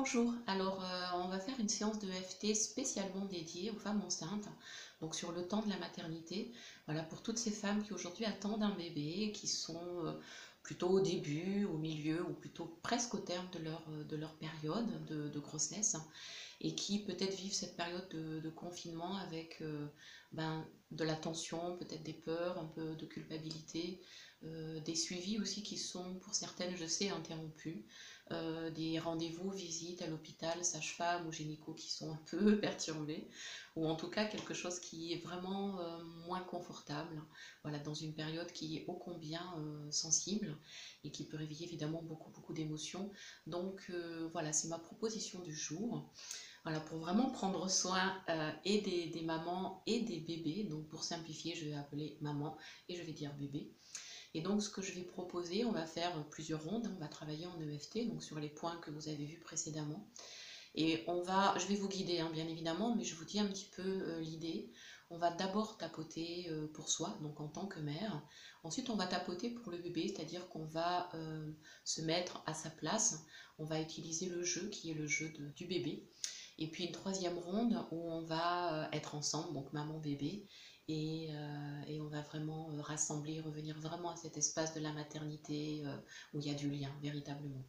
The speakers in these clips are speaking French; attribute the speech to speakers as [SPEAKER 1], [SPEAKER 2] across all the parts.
[SPEAKER 1] Bonjour, alors euh, on va faire une séance de FT spécialement dédiée aux femmes enceintes, donc sur le temps de la maternité. Voilà, pour toutes ces femmes qui aujourd'hui attendent un bébé, qui sont euh, plutôt au début, au milieu ou plutôt presque au terme de leur, de leur période de, grossesse et qui peut-être vivent cette période de, confinement avec euh, ben, de la tension, peut-être des peurs, un peu de culpabilité, euh, des suivis aussi qui sont pour certaines, je sais, interrompus, euh, des rendez-vous, visites à l'hôpital, sage-femme ou gynéco qui sont un peu perturbés, ou en tout cas quelque chose qui est vraiment euh, moins confortable, voilà, dans une période qui est ô combien sensible et qui peut réveiller évidemment beaucoup, beaucoup d'émotions. Donc voilà, c'est ma proposition du jour. Voilà, pour vraiment prendre soin et des, des, mamans et des bébés. Donc pour simplifier, je vais appeler maman et je vais dire bébé. Et donc, ce que je vais proposer, on va faire plusieurs rondes. On va travailler en EFT, donc sur les points que vous avez vus précédemment. Et on va, je vais vous guider, hein, bien évidemment, mais je vous dis un petit peu euh, l'idée. On va d'abord tapoter euh, pour soi, donc en tant que mère. Ensuite, on va tapoter pour le bébé, c'est-à-dire qu'on va euh, se mettre à sa place. On va utiliser le jeu qui est le jeu du bébé. Et puis une troisième ronde où on va être ensemble, donc maman-bébé, euh, et, on va vraiment euh, rassembler, revenir vraiment à cet espace de la maternité euh, où il y a du lien, véritablement.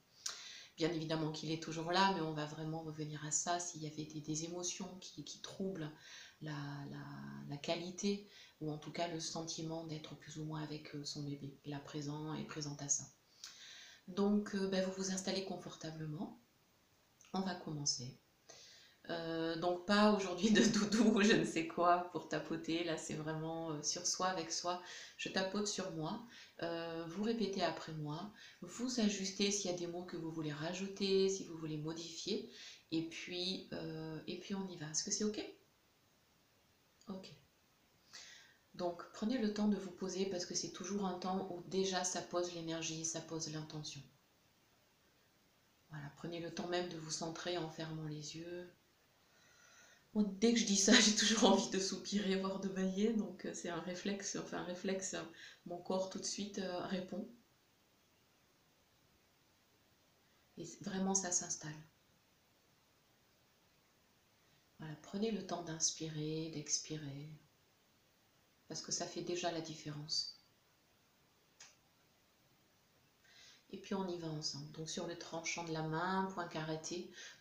[SPEAKER 1] Bien évidemment qu'il est toujours là, mais on va vraiment revenir à ça s'il y avait des, émotions qui, troublent la, qualité ou en tout cas le sentiment d'être plus ou moins avec son bébé. Là présent et présente à ça. Donc ben, vous vous installez confortablement. On va commencer. Euh, donc pas aujourd'hui de doudou ou je ne sais quoi pour tapoter, là c'est vraiment euh, sur soi, avec soi. Je tapote sur moi, euh, vous répétez après moi, vous ajustez s'il y a des mots que vous voulez rajouter, si vous voulez modifier, et puis, et puis on y va. Est-ce que c'est ok? Ok. Donc prenez le temps de vous poser parce que c'est toujours un temps où déjà ça pose l'énergie, ça pose l'intention. Voilà, prenez le temps même de vous centrer en fermant les yeux, dès que je dis ça, j'ai toujours envie de soupirer, voire de bailler, donc euh, c'est un réflexe, enfin un réflexe, hein. mon corps tout de suite euh, répond. Et vraiment, ça s'installe. Voilà, prenez le temps d'inspirer, d'expirer, parce que ça fait déjà la différence. Et puis on y va ensemble. Donc sur le tranchant de la main, point carré.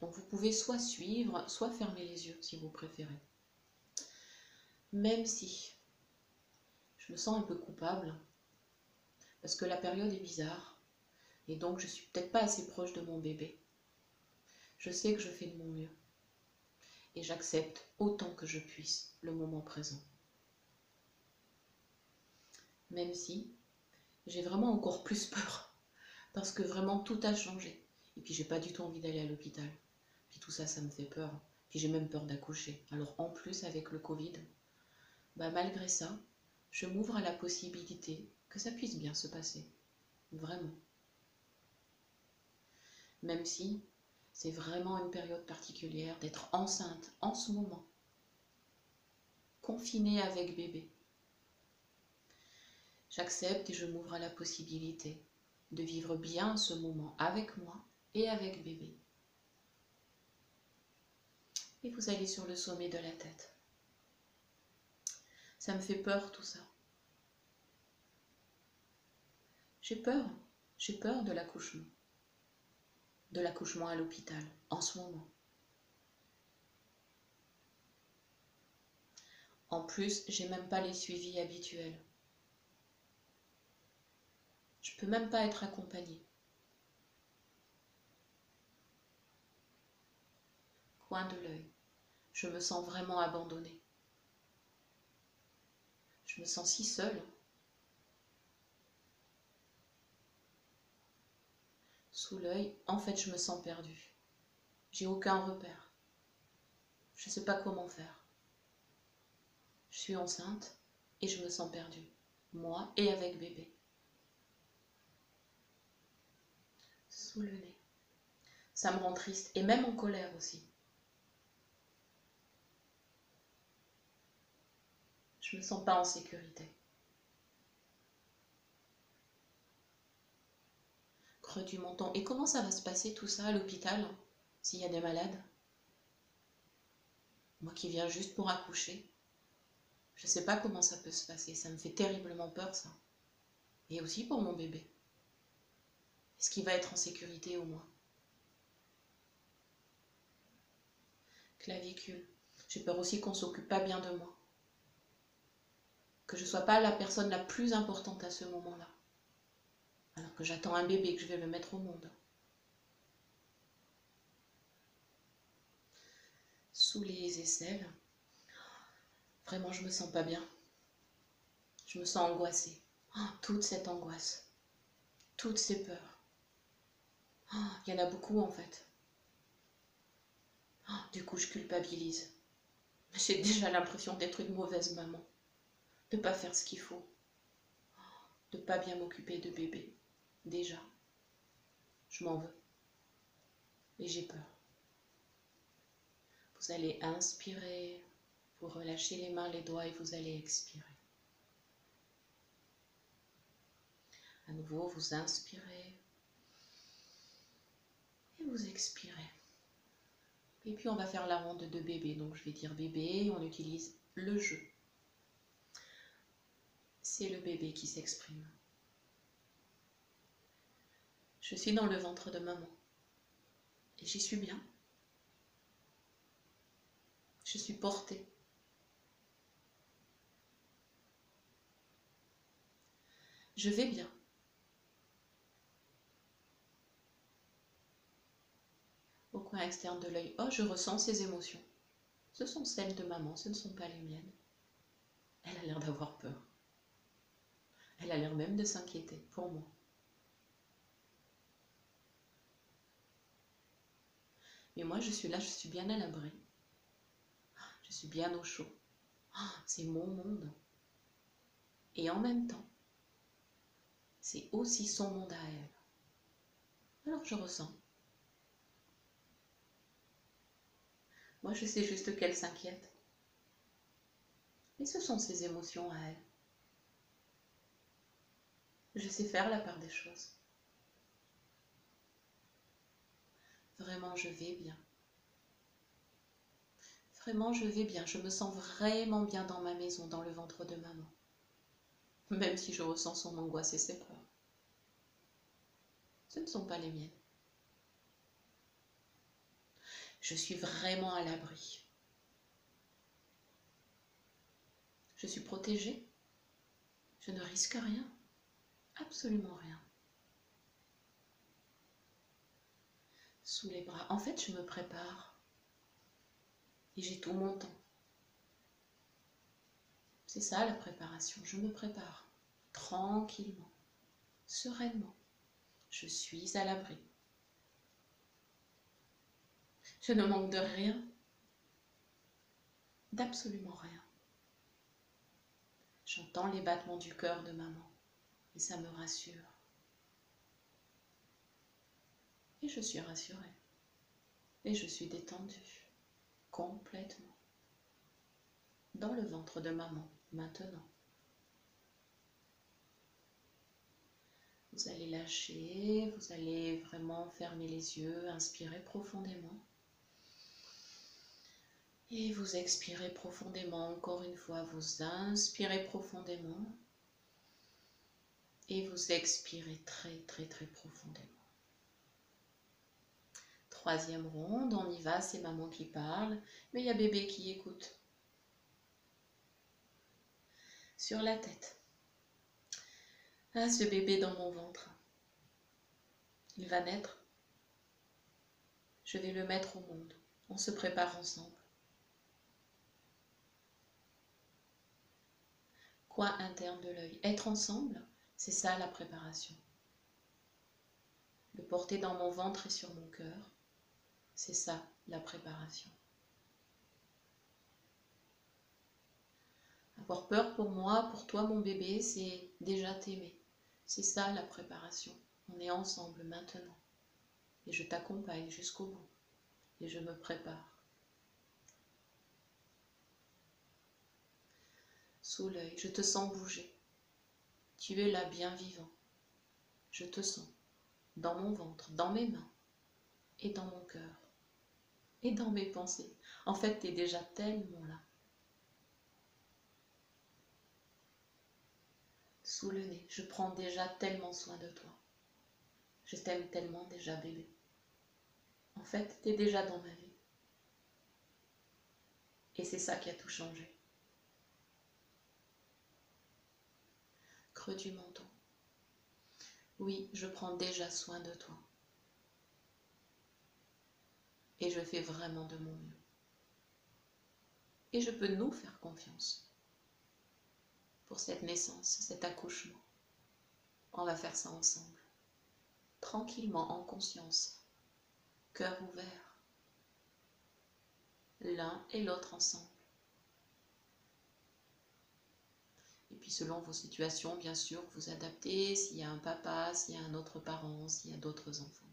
[SPEAKER 1] Donc vous pouvez soit suivre, soit fermer les yeux si vous préférez. Même si je me sens un peu coupable, parce que la période est bizarre, et donc je suis peut-être pas assez proche de mon bébé. Je sais que je fais de mon mieux, et j'accepte autant que je puisse le moment présent. Même si j'ai vraiment encore plus peur parce que vraiment tout a changé. Et puis j'ai pas du tout envie d'aller à l'hôpital. Puis tout ça, ça me fait peur. Puis j'ai même peur d'accoucher. Alors en plus avec le Covid, bah malgré ça, je m'ouvre à la possibilité que ça puisse bien se passer. Vraiment. Même si c'est vraiment une période particulière d'être enceinte en ce moment. Confinée avec bébé. J'accepte et je m'ouvre à la possibilité de vivre bien ce moment avec moi et avec bébé. Et vous allez sur le sommet de la tête. Ça me fait peur tout ça. J'ai peur, j'ai peur de l'accouchement. De l'accouchement à l'hôpital, en ce moment. En plus, j'ai même pas les suivis habituels. Je peux même pas être accompagnée. Coin de l'œil. Je me sens vraiment abandonnée. Je me sens si seule. Sous l'œil, en fait, je me sens perdue. J'ai aucun repère. Je ne sais pas comment faire. Je suis enceinte et je me sens perdue, moi et avec bébé. Sous le nez. Ça me rend triste et même en colère aussi. Je me sens pas en sécurité. Creux du menton. Et comment ça va se passer tout ça à l'hôpital s'il y a des malades? Moi qui viens juste pour accoucher, je ne sais pas comment ça peut se passer. Ça me fait terriblement peur, ça. Et aussi pour mon bébé. Est-ce qu'il va être en sécurité au moins Clavicule. J'ai peur aussi qu'on s'occupe pas bien de moi. Que je ne sois pas la personne la plus importante à ce moment-là. Alors que j'attends un bébé, que je vais le mettre au monde. Sous les aisselles. Vraiment, je me sens pas bien. Je me sens angoissée. Oh, toute cette angoisse. Toutes ces peurs. Oh, il y en a beaucoup en fait. Oh, du coup, je culpabilise. J'ai déjà l'impression d'être une mauvaise maman. De pas faire ce qu'il faut. De pas bien m'occuper de bébé. Déjà. Je m'en veux. Et j'ai peur. Vous allez inspirer vous relâchez les mains, les doigts et vous allez expirer. À nouveau, vous inspirez et vous expirez. Et puis on va faire la ronde de bébé. Donc je vais dire bébé, on utilise le jeu. C'est le bébé qui s'exprime. Je suis dans le ventre de maman. Et j'y suis bien. Je suis portée. Je vais bien. Au coin externe de l'œil, oh, je ressens ces émotions. Ce sont celles de maman, ce ne sont pas les miennes. Elle a l'air d'avoir peur. Elle a l'air même de s'inquiéter pour moi. Mais moi, je suis là, je suis bien à l'abri. Je suis bien au chaud. C'est mon monde. Et en même temps, c'est aussi son monde à elle. Alors je ressens. Moi, je sais juste qu'elle s'inquiète. Et ce sont ses émotions à elle. Je sais faire la part des choses. Vraiment, je vais bien. Vraiment, je vais bien. Je me sens vraiment bien dans ma maison, dans le ventre de maman même si je ressens son angoisse et ses peurs. Ce ne sont pas les miennes. Je suis vraiment à l'abri. Je suis protégée. Je ne risque rien. Absolument rien. Sous les bras. En fait, je me prépare. Et j'ai tout mon temps. C'est ça la préparation. Je me prépare tranquillement, sereinement. Je suis à l'abri. Je ne manque de rien, d'absolument rien. J'entends les battements du cœur de maman et ça me rassure. Et je suis rassurée. Et je suis détendue, complètement, dans le ventre de maman maintenant. Vous allez lâcher, vous allez vraiment fermer les yeux, inspirer profondément. Et vous expirez profondément. Encore une fois, vous inspirez profondément. Et vous expirez très très très profondément. Troisième ronde, on y va, c'est maman qui parle, mais il y a bébé qui écoute sur la tête. Ah, ce bébé dans mon ventre. Il va naître. Je vais le mettre au monde. On se prépare ensemble. Interne de l'œil. Être ensemble, c'est ça la préparation. Le porter dans mon ventre et sur mon cœur, c'est ça la préparation. Avoir peur pour moi, pour toi mon bébé, c'est déjà t'aimer. C'est ça la préparation. On est ensemble maintenant. Et je t'accompagne jusqu'au bout. Et je me prépare. Sous l'œil, je te sens bouger. Tu es là bien vivant. Je te sens dans mon ventre, dans mes mains et dans mon cœur. et dans mes pensées. En fait, tu es déjà tellement là. Sous le nez, je prends déjà tellement soin de toi. Je t'aime tellement déjà, bébé. En fait, tu es déjà dans ma vie. Et c'est ça qui a tout changé. Du menton. Oui, je prends déjà soin de toi. Et je fais vraiment de mon mieux. Et je peux nous faire confiance pour cette naissance, cet accouchement. On va faire ça ensemble, tranquillement, en conscience, cœur ouvert, l'un et l'autre ensemble. Et puis selon vos situations, bien sûr, vous adaptez s'il y a un papa, s'il y a un autre parent, s'il y a d'autres enfants.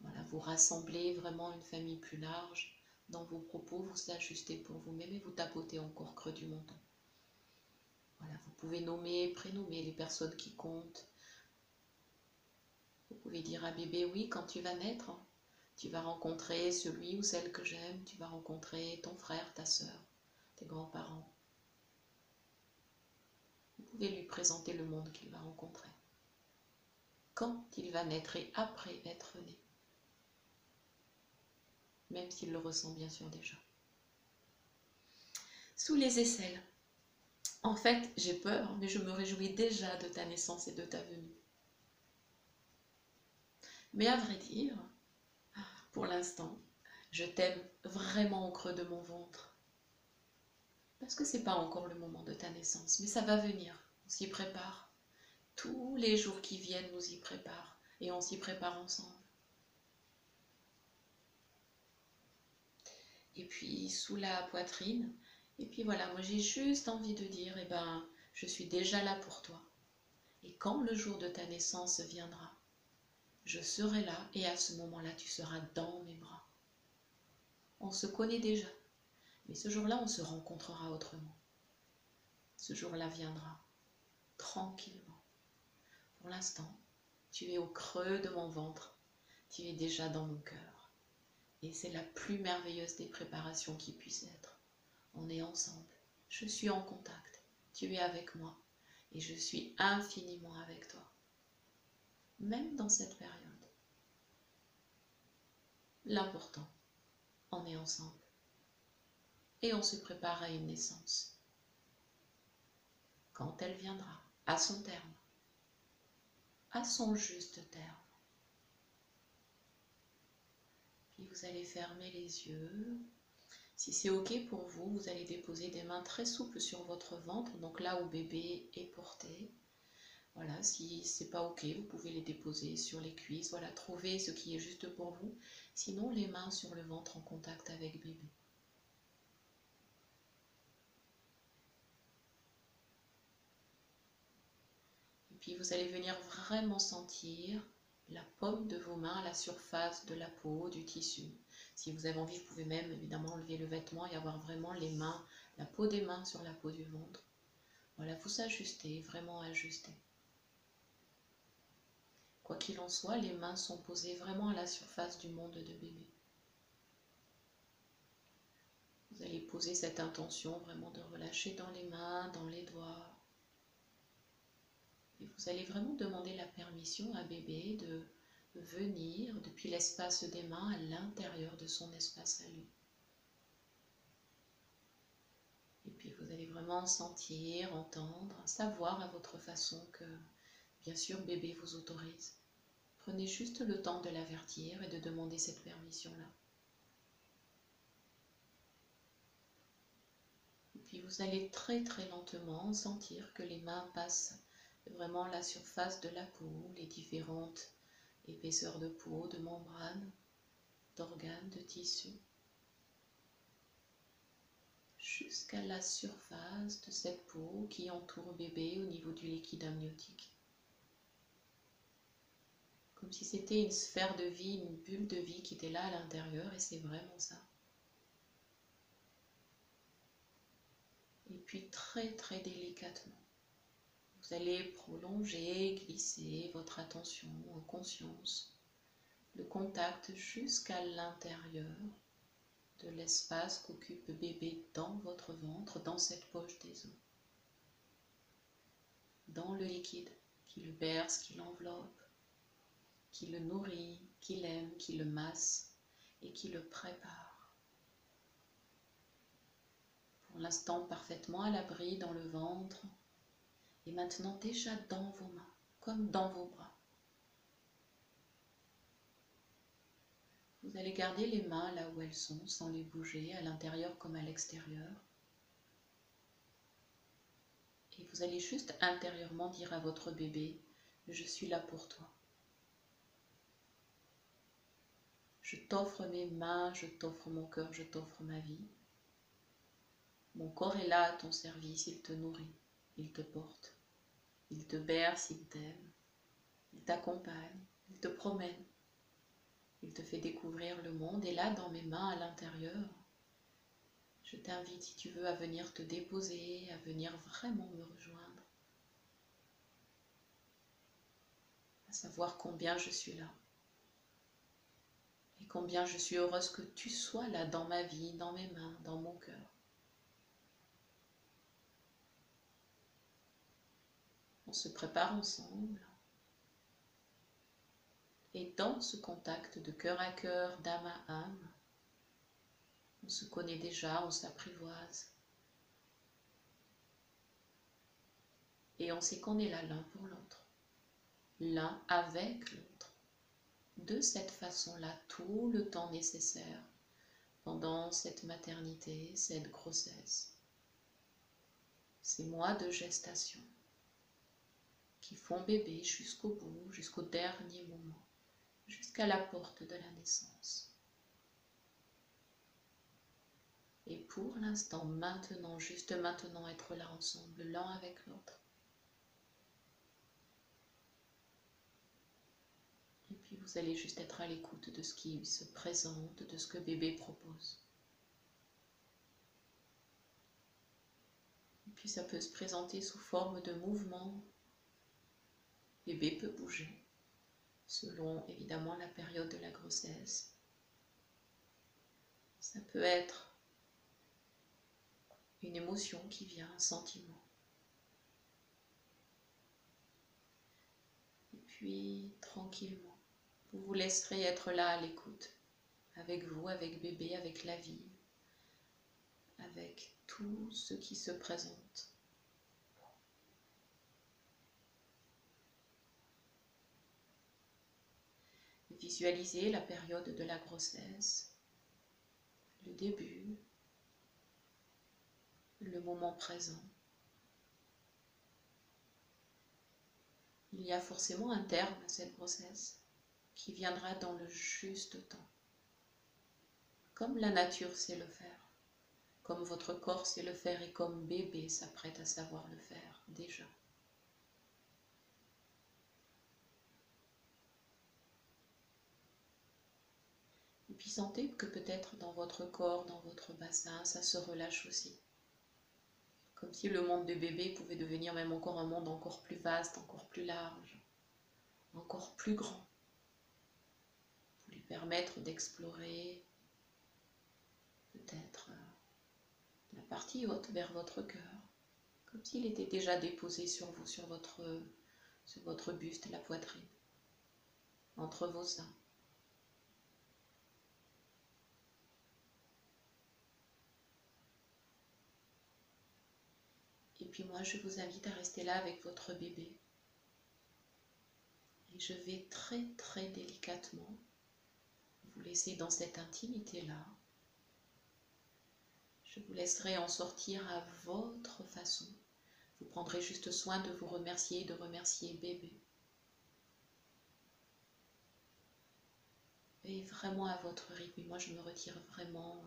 [SPEAKER 1] Voilà, vous rassemblez vraiment une famille plus large. Dans vos propos, vous ajustez pour vous-même et vous tapotez encore creux du menton. Voilà, vous pouvez nommer, prénommer les personnes qui comptent. Vous pouvez dire à bébé, oui, quand tu vas naître, tu vas rencontrer celui ou celle que j'aime, tu vas rencontrer ton frère, ta soeur, tes grands-parents. Pouvez lui présenter le monde qu'il va rencontrer. Quand il va naître et après être né même s'il le ressent bien sûr déjà. Sous les aisselles. En fait, j'ai peur, mais je me réjouis déjà de ta naissance et de ta venue. Mais à vrai dire, pour l'instant, je t'aime vraiment au creux de mon ventre. Parce que c'est pas encore le moment de ta naissance, mais ça va venir. On s'y prépare. Tous les jours qui viennent nous y préparent et on s'y prépare ensemble. et puis sous la poitrine. Et puis voilà, moi j'ai juste envie de dire, eh ben, je suis déjà là pour toi. Et quand le jour de ta naissance viendra, je serai là et à ce moment-là, tu seras dans mes bras. On se connaît déjà, mais ce jour-là, on se rencontrera autrement. Ce jour-là viendra, tranquillement. Pour l'instant, tu es au creux de mon ventre, tu es déjà dans mon cœur. Et c'est la plus merveilleuse des préparations qui puisse être. On est ensemble. Je suis en contact. Tu es avec moi. Et je suis infiniment avec toi. Même dans cette période. L'important, on est ensemble. Et on se prépare à une naissance. Quand elle viendra, à son terme. À son juste terme. vous allez fermer les yeux. Si c'est OK pour vous, vous allez déposer des mains très souples sur votre ventre, donc là où bébé est porté. Voilà, si c'est pas OK, vous pouvez les déposer sur les cuisses. Voilà, trouvez ce qui est juste pour vous. Sinon, les mains sur le ventre en contact avec bébé. Et puis vous allez venir vraiment sentir la paume de vos mains à la surface de la peau, du tissu. Si vous avez envie, vous pouvez même évidemment enlever le vêtement et avoir vraiment les mains, la peau des mains sur la peau du ventre. Voilà, vous ajustez, vraiment ajustez. Quoi qu'il en soit, les mains sont posées vraiment à la surface du monde de bébé. Vous allez poser cette intention vraiment de relâcher dans les mains, dans les doigts, et vous allez vraiment demander la permission à bébé de venir depuis l'espace des mains à l'intérieur de son espace à lui. Et puis vous allez vraiment sentir, entendre, savoir à votre façon que, bien sûr, bébé vous autorise. Prenez juste le temps de l'avertir et de demander cette permission-là. Et puis vous allez très très lentement sentir que les mains passent vraiment la surface de la peau, les différentes épaisseurs de peau, de membranes, d'organes, de tissus, jusqu'à la surface de cette peau qui entoure bébé au niveau du liquide amniotique. Comme si c'était une sphère de vie, une bulle de vie qui était là à l'intérieur, et c'est vraiment ça. Et puis très très délicatement, vous allez prolonger, glisser votre attention en conscience le contact jusqu'à l'intérieur de l'espace qu'occupe bébé dans votre ventre, dans cette poche des os, dans le liquide qui le berce, qui l'enveloppe, qui le nourrit, qui l'aime, qui le masse et qui le prépare. Pour l'instant parfaitement à l'abri dans le ventre et maintenant déjà dans vos mains, comme dans vos bras. Vous allez garder les mains là où elles sont sans les bouger, à l'intérieur comme à l'extérieur. Et vous allez juste intérieurement dire à votre bébé, je suis là pour toi. Je t'offre mes mains, je t'offre mon cœur, je t'offre ma vie. Mon corps est là à ton service, il te nourrit, il te porte, il te berce, il t'aime, il t'accompagne, il te promène. Il te fait découvrir le monde et là, dans mes mains à l'intérieur, je t'invite, si tu veux, à venir te déposer, à venir vraiment me rejoindre, à savoir combien je suis là et combien je suis heureuse que tu sois là dans ma vie, dans mes mains, dans mon cœur. On se prépare ensemble. Et dans ce contact de cœur à cœur, d'âme à âme, on se connaît déjà, on s'apprivoise. Et on sait qu'on est là l'un pour l'autre, l'un avec l'autre, de cette façon-là, tout le temps nécessaire pendant cette maternité, cette grossesse, ces mois de gestation qui font bébé jusqu'au bout, jusqu'au dernier moment jusqu'à la porte de la naissance. Et pour l'instant, maintenant, juste maintenant, être là ensemble, l'un avec l'autre. Et puis vous allez juste être à l'écoute de ce qui se présente, de ce que bébé propose. Et puis ça peut se présenter sous forme de mouvement. Bébé peut bouger selon évidemment la période de la grossesse. Ça peut être une émotion qui vient, un sentiment. Et puis, tranquillement, vous vous laisserez être là à l'écoute, avec vous, avec bébé, avec la vie, avec tout ce qui se présente. Visualisez la période de la grossesse, le début, le moment présent. Il y a forcément un terme à cette grossesse qui viendra dans le juste temps, comme la nature sait le faire, comme votre corps sait le faire et comme bébé s'apprête à savoir le faire déjà. Puis sentez que peut-être dans votre corps, dans votre bassin, ça se relâche aussi. Comme si le monde de bébé pouvait devenir même encore un monde encore plus vaste, encore plus large, encore plus grand. Pour lui permettre d'explorer peut-être euh, la partie haute vers votre cœur. Comme s'il était déjà déposé sur vous, sur votre, sur votre buste, la poitrine, entre vos seins. Et puis moi, je vous invite à rester là avec votre bébé. Et je vais très très délicatement vous laisser dans cette intimité-là. Je vous laisserai en sortir à votre façon. Vous prendrez juste soin de vous remercier et de remercier bébé. Et vraiment à votre rythme. moi, je me retire vraiment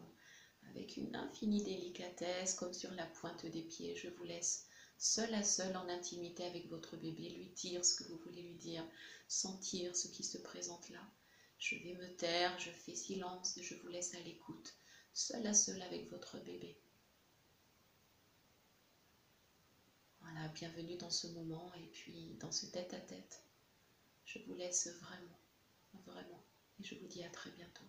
[SPEAKER 1] avec une infinie délicatesse, comme sur la pointe des pieds. Je vous laisse seul à seul en intimité avec votre bébé, lui dire ce que vous voulez lui dire, sentir ce qui se présente là. Je vais me taire, je fais silence et je vous laisse à l'écoute, seul à seul avec votre bébé. Voilà, bienvenue dans ce moment et puis dans ce tête-à-tête. Je vous laisse vraiment, vraiment et je vous dis à très bientôt.